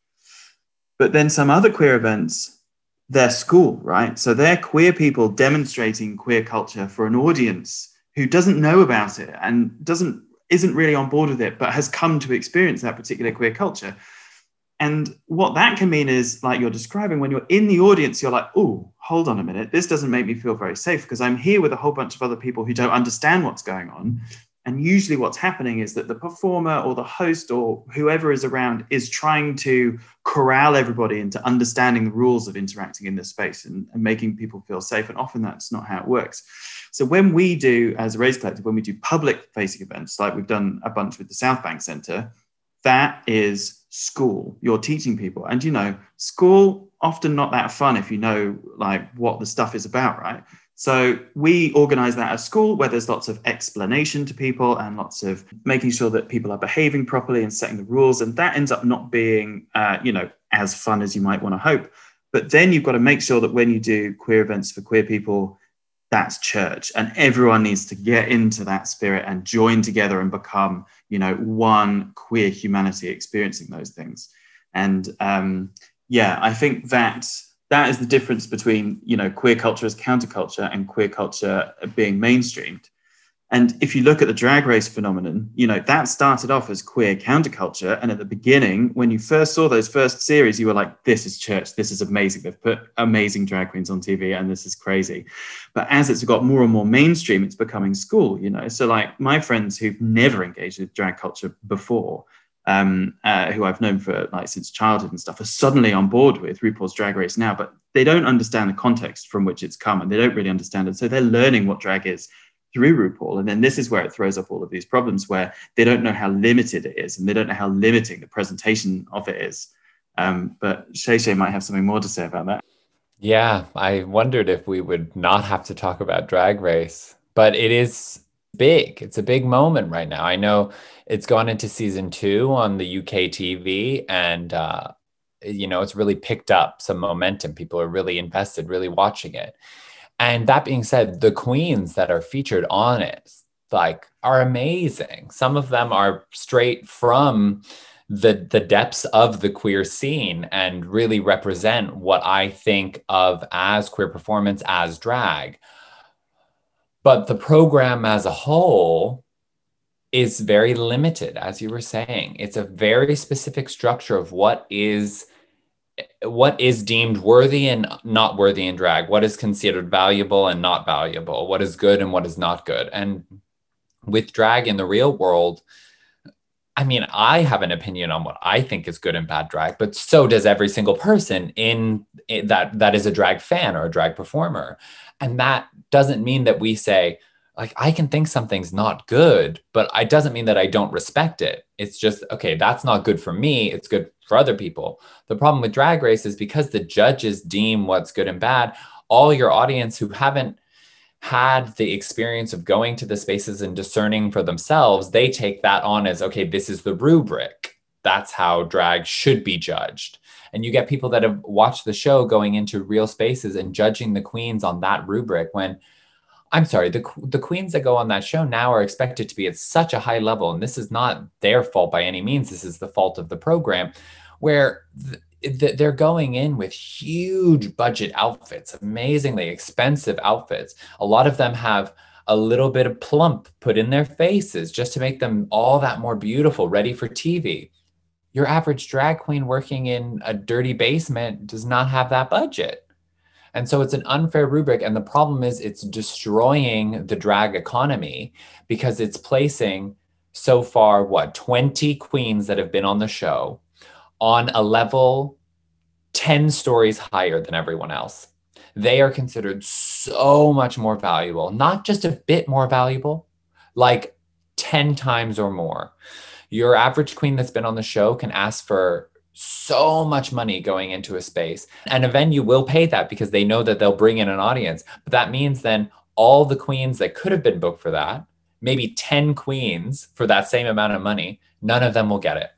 But then some other queer events, they're school, right? So they're queer people demonstrating queer culture for an audience who doesn't know about it and doesn't isn't really on board with it, but has come to experience that particular queer culture. And what that can mean is, like you're describing, when you're in the audience, you're like, oh, hold on a minute. This doesn't make me feel very safe because I'm here with a whole bunch of other people who don't understand what's going on. And usually, what's happening is that the performer or the host or whoever is around is trying to corral everybody into understanding the rules of interacting in this space and, and making people feel safe. And often that's not how it works. So when we do, as a Raze Collective, when we do public facing events, like we've done a bunch with the Southbank Centre, that is school. You're teaching people. And you know, school often not that fun if you know like what the stuff is about, right? So we organize that at school where there's lots of explanation to people and lots of making sure that people are behaving properly and setting the rules. And that ends up not being, uh, you know, as fun as you might want to hope. But then you've got to make sure that when you do queer events for queer people, that's church and everyone needs to get into that spirit and join together and become you know one queer humanity experiencing those things and um, yeah i think that that is the difference between you know queer culture as counterculture and queer culture being mainstreamed and if you look at the drag race phenomenon, you know, that started off as queer counterculture. And at the beginning, when you first saw those first series, you were like, this is church. This is amazing. They've put amazing drag queens on TV and this is crazy. But as it's got more and more mainstream, it's becoming school, you know. So, like, my friends who've never engaged with drag culture before, um, uh, who I've known for like since childhood and stuff, are suddenly on board with RuPaul's Drag Race now, but they don't understand the context from which it's come and they don't really understand it. So they're learning what drag is through RuPaul. And then this is where it throws up all of these problems where they don't know how limited it is and they don't know how limiting the presentation of it is. Um, but Shay Shay might have something more to say about that. Yeah, I wondered if we would not have to talk about Drag Race, but it is big. It's a big moment right now. I know it's gone into season two on the UK TV, and uh, you know it's really picked up some momentum. People are really invested, really watching it. And that being said, the queens that are featured on it, like, are amazing. Some of them are straight from the the depths of the queer scene and really represent what I think of as queer performance as drag. But the program as a whole is very limited, as you were saying. It's a very specific structure of what is what is deemed worthy and not worthy in drag, what is considered valuable and not valuable, what is good and what is not good. And with drag in the real world, I mean, I have an opinion on what I think is good and bad drag, but so does every single person in, in that that is a drag fan or a drag performer. And that doesn't mean that we say, like, I can think something's not good, but it doesn't mean that I don't respect it. It's just, okay, that's not good for me. It's good for other people. The problem with drag race is because the judges deem what's good and bad, all your audience who haven't had the experience of going to the spaces and discerning for themselves, they take that on as okay, this is the rubric. That's how drag should be judged. And you get people that have watched the show going into real spaces and judging the queens on that rubric when I'm sorry, the, the queens that go on that show now are expected to be at such a high level. And this is not their fault by any means. This is the fault of the program where th- they're going in with huge budget outfits, amazingly expensive outfits. A lot of them have a little bit of plump put in their faces just to make them all that more beautiful, ready for TV. Your average drag queen working in a dirty basement does not have that budget. And so it's an unfair rubric. And the problem is it's destroying the drag economy because it's placing so far, what, 20 queens that have been on the show on a level 10 stories higher than everyone else. They are considered so much more valuable, not just a bit more valuable, like 10 times or more. Your average queen that's been on the show can ask for so much money going into a space. And a venue will pay that because they know that they'll bring in an audience. But that means then all the queens that could have been booked for that, maybe 10 queens for that same amount of money, none of them will get it.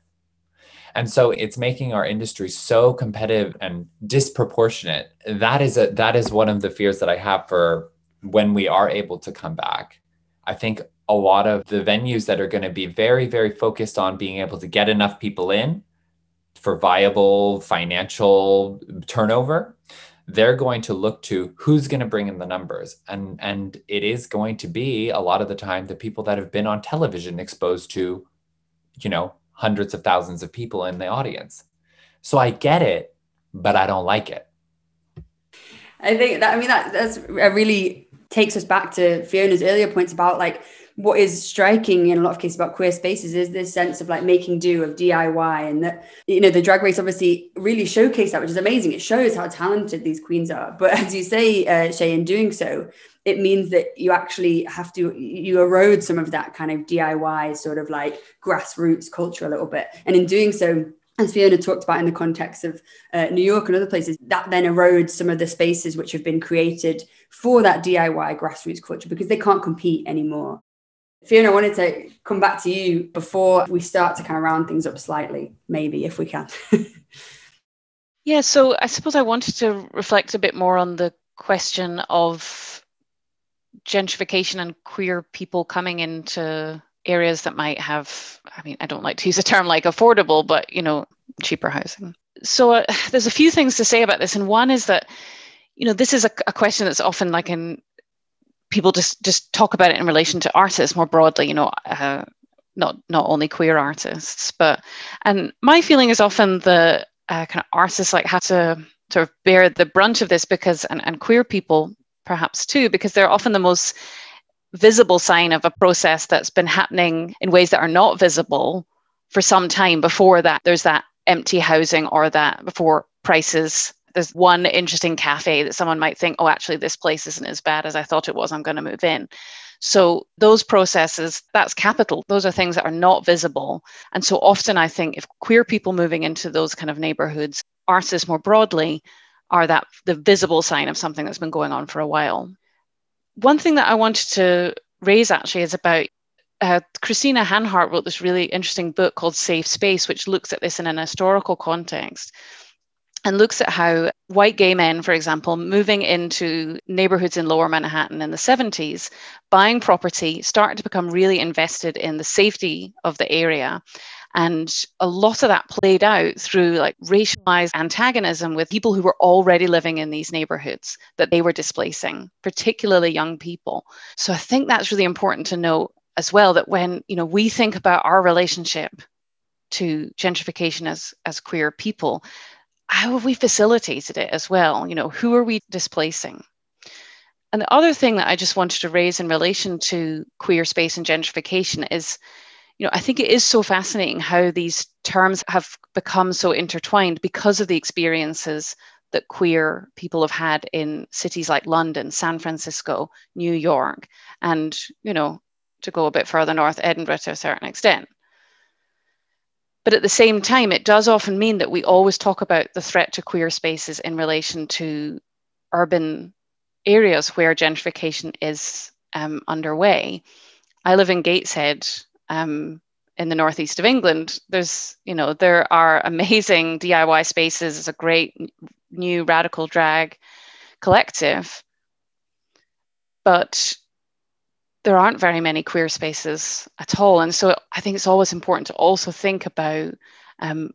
And so it's making our industry so competitive and disproportionate. That is a that is one of the fears that I have for when we are able to come back. I think a lot of the venues that are going to be very very focused on being able to get enough people in for viable financial turnover they're going to look to who's going to bring in the numbers and and it is going to be a lot of the time the people that have been on television exposed to you know hundreds of thousands of people in the audience. So I get it, but I don't like it. I think that I mean that that's really takes us back to Fiona's earlier points about like what is striking in a lot of cases about queer spaces is this sense of like making do of DIY and that you know the drag race obviously really showcased that which is amazing. It shows how talented these queens are. But [LAUGHS] as you say uh, Shay in doing so it means that you actually have to you erode some of that kind of DIY sort of like grassroots culture a little bit. And in doing so as Fiona talked about in the context of uh, New York and other places, that then erodes some of the spaces which have been created for that DIY grassroots culture because they can't compete anymore. Fiona, I wanted to come back to you before we start to kind of round things up slightly, maybe if we can. [LAUGHS] yeah, so I suppose I wanted to reflect a bit more on the question of gentrification and queer people coming into areas that might have i mean i don't like to use a term like affordable but you know cheaper housing so uh, [SIGHS] there's a few things to say about this and one is that you know this is a, a question that's often like in people just just talk about it in relation to artists more broadly you know uh, not not only queer artists but and my feeling is often the uh, kind of artists like have to sort of bear the brunt of this because and, and queer people perhaps too because they're often the most visible sign of a process that's been happening in ways that are not visible for some time before that there's that empty housing or that before prices there's one interesting cafe that someone might think, oh, actually, this place isn't as bad as I thought it was. I'm going to move in. So, those processes, that's capital. Those are things that are not visible. And so often, I think if queer people moving into those kind of neighborhoods, artists more broadly, are that the visible sign of something that's been going on for a while. One thing that I wanted to raise actually is about uh, Christina Hanhardt wrote this really interesting book called Safe Space, which looks at this in an historical context and looks at how white gay men, for example, moving into neighborhoods in lower Manhattan in the 70s, buying property, started to become really invested in the safety of the area. And a lot of that played out through like racialized antagonism with people who were already living in these neighborhoods that they were displacing, particularly young people. So I think that's really important to note as well that when you know we think about our relationship to gentrification as as queer people how have we facilitated it as well? You know, who are we displacing? And the other thing that I just wanted to raise in relation to queer space and gentrification is, you know, I think it is so fascinating how these terms have become so intertwined because of the experiences that queer people have had in cities like London, San Francisco, New York, and, you know, to go a bit further north, Edinburgh to a certain extent. But at the same time, it does often mean that we always talk about the threat to queer spaces in relation to urban areas where gentrification is um, underway. I live in Gateshead um, in the northeast of England. There's, you know, there are [LAUGHS] amazing DIY spaces. It's a great new radical drag collective. But there aren't very many queer spaces at all. And so I think it's always important to also think about um,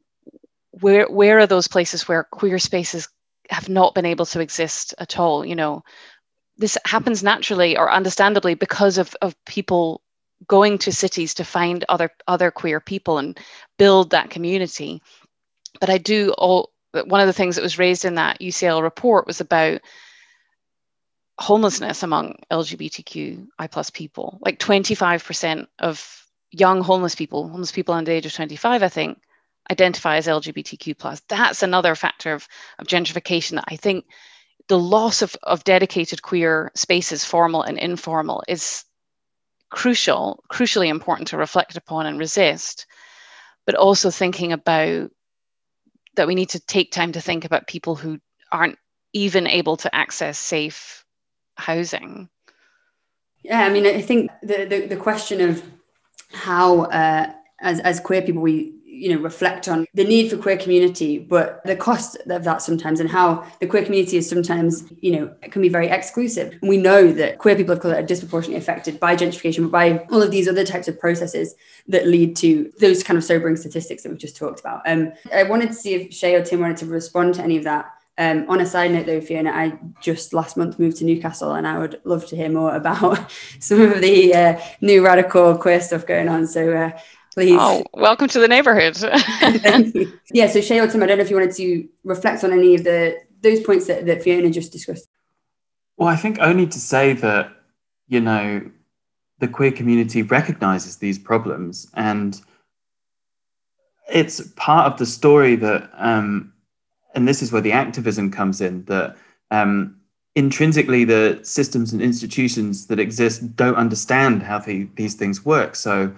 where where are those places where queer spaces have not been able to exist at all. You know, this happens naturally or understandably because of, of people going to cities to find other other queer people and build that community. But I do all one of the things that was raised in that UCL report was about homelessness among LGBTQI plus people. Like 25% of young homeless people, homeless people under the age of 25, I think, identify as LGBTQ plus. That's another factor of, of gentrification that I think the loss of, of dedicated queer spaces, formal and informal, is crucial, crucially important to reflect upon and resist, but also thinking about that we need to take time to think about people who aren't even able to access safe housing. Yeah, I mean, I think the the, the question of how, uh, as as queer people, we you know reflect on the need for queer community but the cost of that sometimes and how the queer community is sometimes you know can be very exclusive. We know that queer people of color are disproportionately affected by gentrification but by all of these other types of processes that lead to those kind of sobering statistics that we've just talked about. Um i wanted to see if shay or tim wanted to respond to any of that um, on a side note, though, Fiona, I just last month moved to Newcastle, and I would love to hear more about [LAUGHS] some of the uh, new radical queer stuff going on. So uh, please, oh, welcome to the neighbourhood. [LAUGHS] yeah. So Shay or Tim, I don't know if you wanted to reflect on any of the those points that, that Fiona just discussed. Well, I think only to say that you know the queer community recognizes these problems and it's part of the story that um, and this is where the activism comes in that um, intrinsically the systems and institutions that exist don't understand how the, these things work. So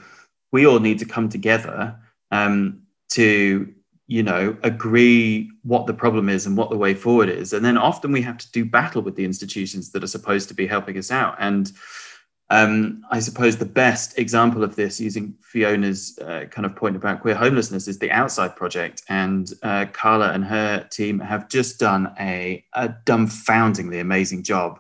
we all need to come together um, to you know agree what the problem is and what the way forward is. And then often we have to do battle with the institutions that are supposed to be helping us out. And um, I suppose the best example of this, using Fiona's uh, kind of point about queer homelessness, is the Outside Project. And uh, Carla and her team have just done a, a, dumbfoundingly amazing job,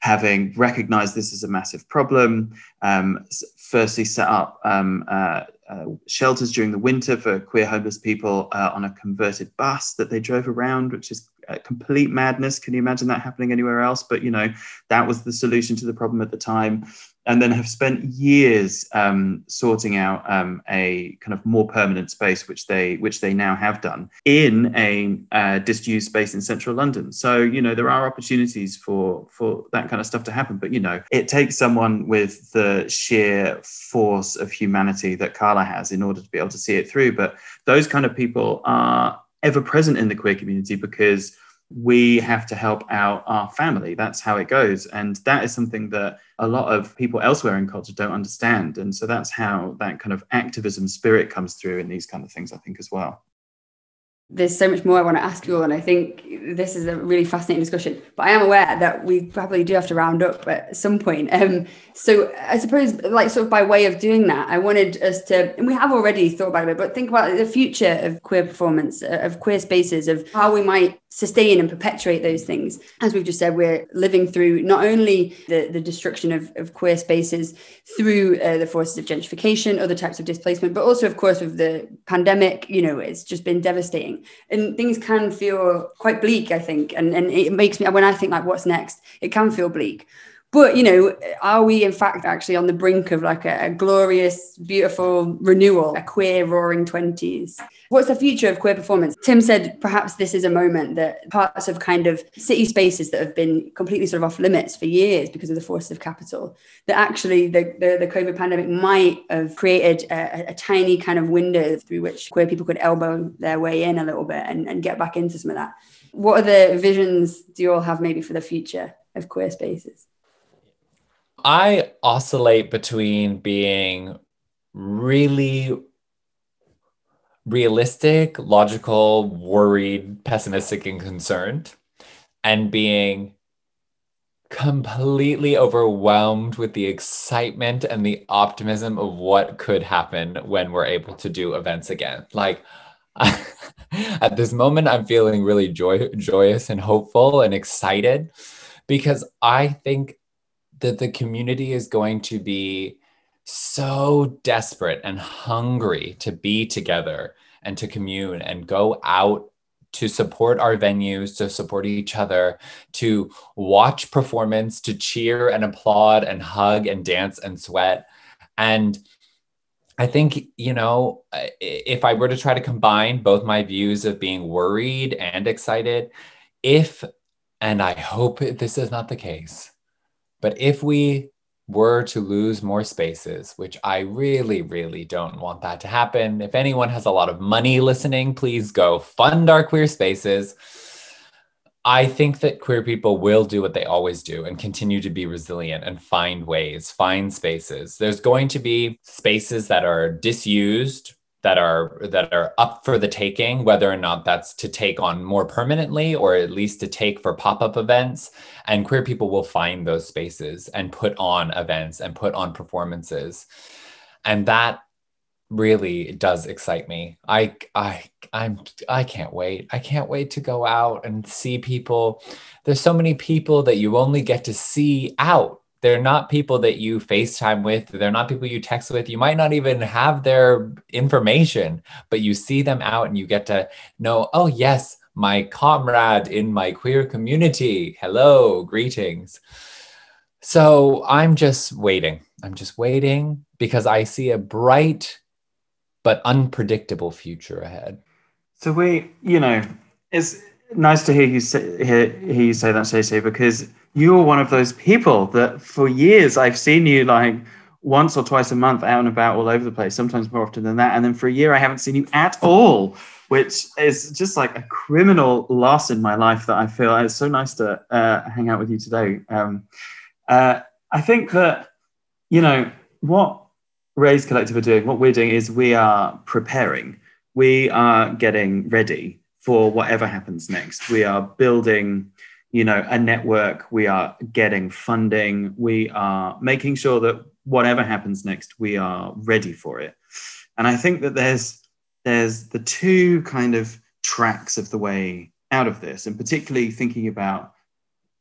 having recognized this as a massive problem. Um, firstly, set up um, uh, uh, shelters during the winter for queer homeless people uh, on a converted bus that they drove around, which is complete madness. Can you imagine that happening anywhere else? But you know, that was the solution to the problem at the time and then have spent years um, sorting out um, a kind of more permanent space, which they which they now have done in a uh, disused space in central London. So you know there are opportunities for for that kind of stuff to happen, but you know it takes someone with the sheer force of humanity that Carla has in order to be able to see it through. But those kind of people are ever present in the queer community because we have to help out our family. That's how it goes. And that is something that a lot of people elsewhere in culture don't understand. And so that's how that kind of activism spirit comes through in these kind of things, I think, as well. There's so much more I want to ask you all, and I think this is a really fascinating discussion. But I am aware that we probably do have to round up at some point. [LAUGHS] Um, so I suppose, like, sort of by way of doing that, I wanted us to, and we have already thought about it, but think about the future of queer performance, uh, of queer spaces, of how we might sustain and perpetuate those things. As we've just said, we're living through not only the, the destruction of, of queer spaces through uh, the forces of gentrification, other types of displacement, but also, of course, with the pandemic, you know, it's just been devastating. And things can feel quite bleak, I think. And, and it makes me, when I think like, what's next, it can feel bleak but you know are we in fact actually on the brink of like a, a, glorious beautiful renewal a queer roaring 20s what's the future of queer performance? Tim said perhaps this is a moment that parts of kind of city spaces that have been completely sort of off limits for years because of the forces of capital that actually the, the, the covid pandemic might have created a, a, tiny kind of window through which queer people could elbow their way in a little bit and, and get back into some of that. What are the visions do you all have maybe for the future of queer spaces I oscillate between being really realistic, logical, worried, pessimistic, and concerned, and being completely overwhelmed with the excitement and the optimism of what could happen when we're able to do events again. Like, [LAUGHS] at this moment, I'm feeling really joy- joyous and hopeful and excited because I think that the community is going to be so desperate and hungry to be together and to commune and go out to support our venues, to support each other, to watch performance, to cheer and applaud and hug and dance and sweat. And I think, you know, if I were to try to combine both my views of being worried and excited, if, and I hope this is not the case, but if we were to lose more spaces, which I really, really don't want that to happen, if anyone has a lot of money listening, please go fund our queer spaces. I think that queer people will do what they always do and continue to be resilient and find ways, find spaces. There's going to be spaces that are disused that are that are up for the taking whether or not that's to take on more permanently or at least to take for pop-up events. And queer people will find those spaces and put on events and put on performances. And that really does excite me. I i i'm i can't wait. I can't wait to go out and see people. There's so many people that you only get to see out they're not people that you FaceTime with. They're not people you text with. You might not even have their information, but you see them out and you get to know, oh, yes, my comrade in my queer community. Hello, greetings. So I'm just waiting. I'm just waiting because I see a bright but unpredictable future ahead. So we, you know, it's nice to hear you say hear, hear you say that, Stacey, because you're one of those people that for years I've seen you like once or twice a month out and about all over the place, sometimes more often than that. And then for a year I haven't seen you at all, which is just like a criminal loss in my life that I feel it's so nice to uh, hang out with you today. Um, uh, I think that, you know, what Raze Collective are doing, what we're doing is we are preparing, we are getting ready for whatever happens next. We are building, you know, a network. We are getting funding. We are making sure that whatever happens next, we are ready for it. And I think that there's there's the two kind of tracks of the way out of this, and particularly thinking about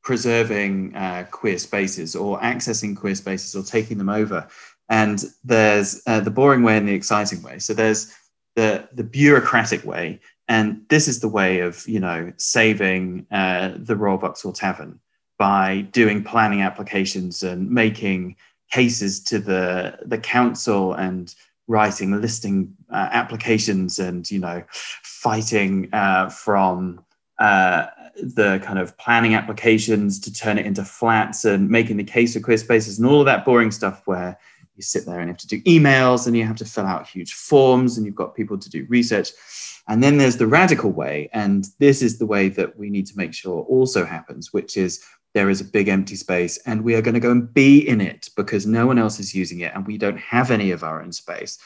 preserving uh, queer spaces or accessing queer spaces or taking them over. And there's uh, the boring way and the exciting way. So there's the the bureaucratic way, and this is the way of, you know, saving uh, the Royal Vauxhall Tavern by doing planning applications and making cases to the the council and writing listing uh, applications and you know fighting uh, from uh, the kind of planning applications to turn it into flats and making the case for queer spaces and all of that boring stuff where you sit there and you have to do emails and you have to fill out huge forms and you've got people to do research and then there's the radical way. And this is the way that we need to make sure also happens, which is there is a big empty space and we are going to go and be in it because no one else is using it and we don't have any of our own space.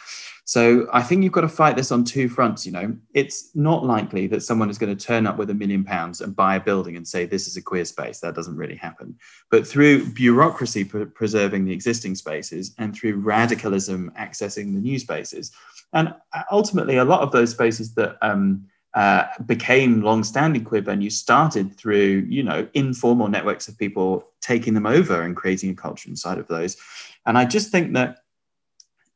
So I think you've got to fight this on two fronts. You know, it's not likely that someone is going to turn up with a million pounds and buy a building and say this is a queer space. That doesn't really happen. But through bureaucracy pre- preserving the existing spaces and through radicalism accessing the new spaces, and ultimately a lot of those spaces that um, uh, became long-standing queer venues started through you know informal networks of people taking them over and creating a culture inside of those and i just think that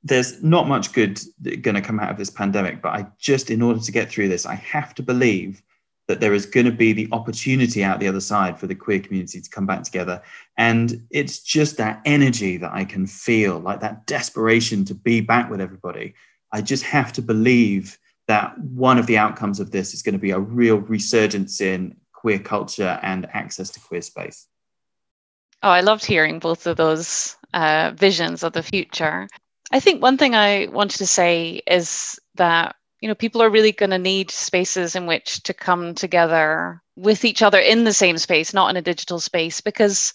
there's not much good going to come out of this pandemic, but I just, in order to get through this, I have to believe that there is going to be the opportunity out the other side for the queer community to come back together. And it's just that energy that I can feel, like that desperation to be back with everybody. I just have to believe that one of the outcomes of this is going to be a real resurgence in queer culture and access to queer space. Oh, I loved hearing both of those uh, visions of the future. I think one thing I wanted to say is that you know people are really going to need spaces in which to come together with each other in the same space, not in a digital space, because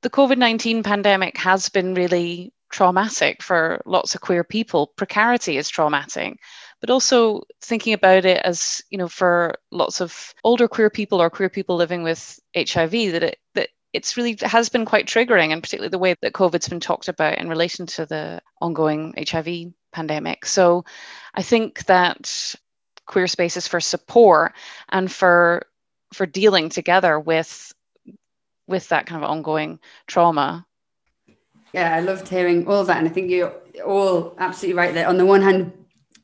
the COVID nineteen pandemic has been really traumatic for lots of queer people. Precarity is traumatic, but also thinking about it as you know for lots of older queer people or queer people living with HIV that it that it's really has been quite triggering, and particularly the way that COVID's been talked about in relation to the ongoing HIV pandemic. So I think that queer spaces for support and for for dealing together with with that kind of ongoing trauma. Yeah, I loved hearing all that, and I think you're all absolutely right there. On the one hand,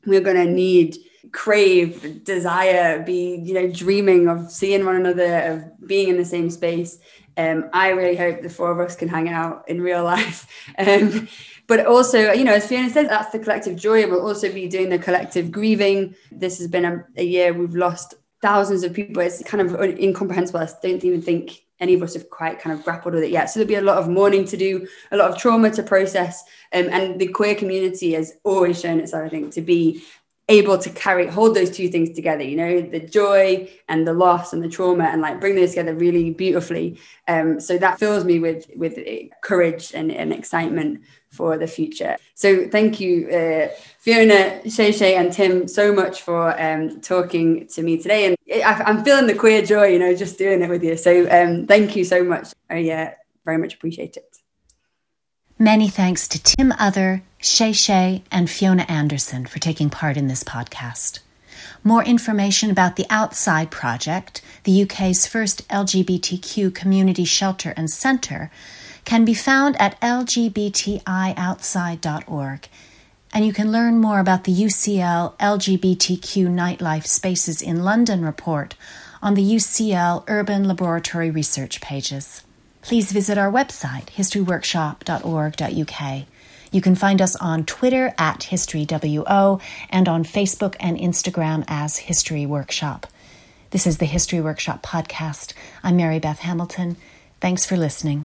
we're going to need crave desire be you know dreaming of seeing one another of being in the same space um, I really hope the four of us can hang out in real [LAUGHS] life. Um, but also, you know, as Fiona says, that's the collective joy. We'll also be doing the collective grieving. This has been a, a year we've lost thousands of people. It's kind of incomprehensible. I don't even think any of us have quite kind of grappled with it yet. So there'll be a lot of mourning to do, a lot of trauma to process. Um, and the queer community has always shown itself, I think, to be able to carry hold those two things together you know the joy and the loss and the trauma and like bring those together really beautifully. Um so that fills me with with courage and, and excitement for the future. So thank you uh, fiona shay and tim so much for um talking to me today. And I, i'm feeling the queer joy you know just doing it with you. So um thank you so much. I uh, very much appreciate it. Many thanks to Tim Other, Shay Shay, and Fiona Anderson for taking part in this podcast. More information about the Outside Project, the UK's first LGBTQ community shelter and centre, can be found at lgbtioutside.org. And you can learn more about the UCL LGBTQ Nightlife Spaces in London report on the UCL Urban Laboratory Research pages please visit our website, historyworkshop.org.uk. You can find us on Twitter at HistoryWO and on Facebook and Instagram as History Workshop. This is the History Workshop podcast. I'm Mary Beth Hamilton. Thanks for listening.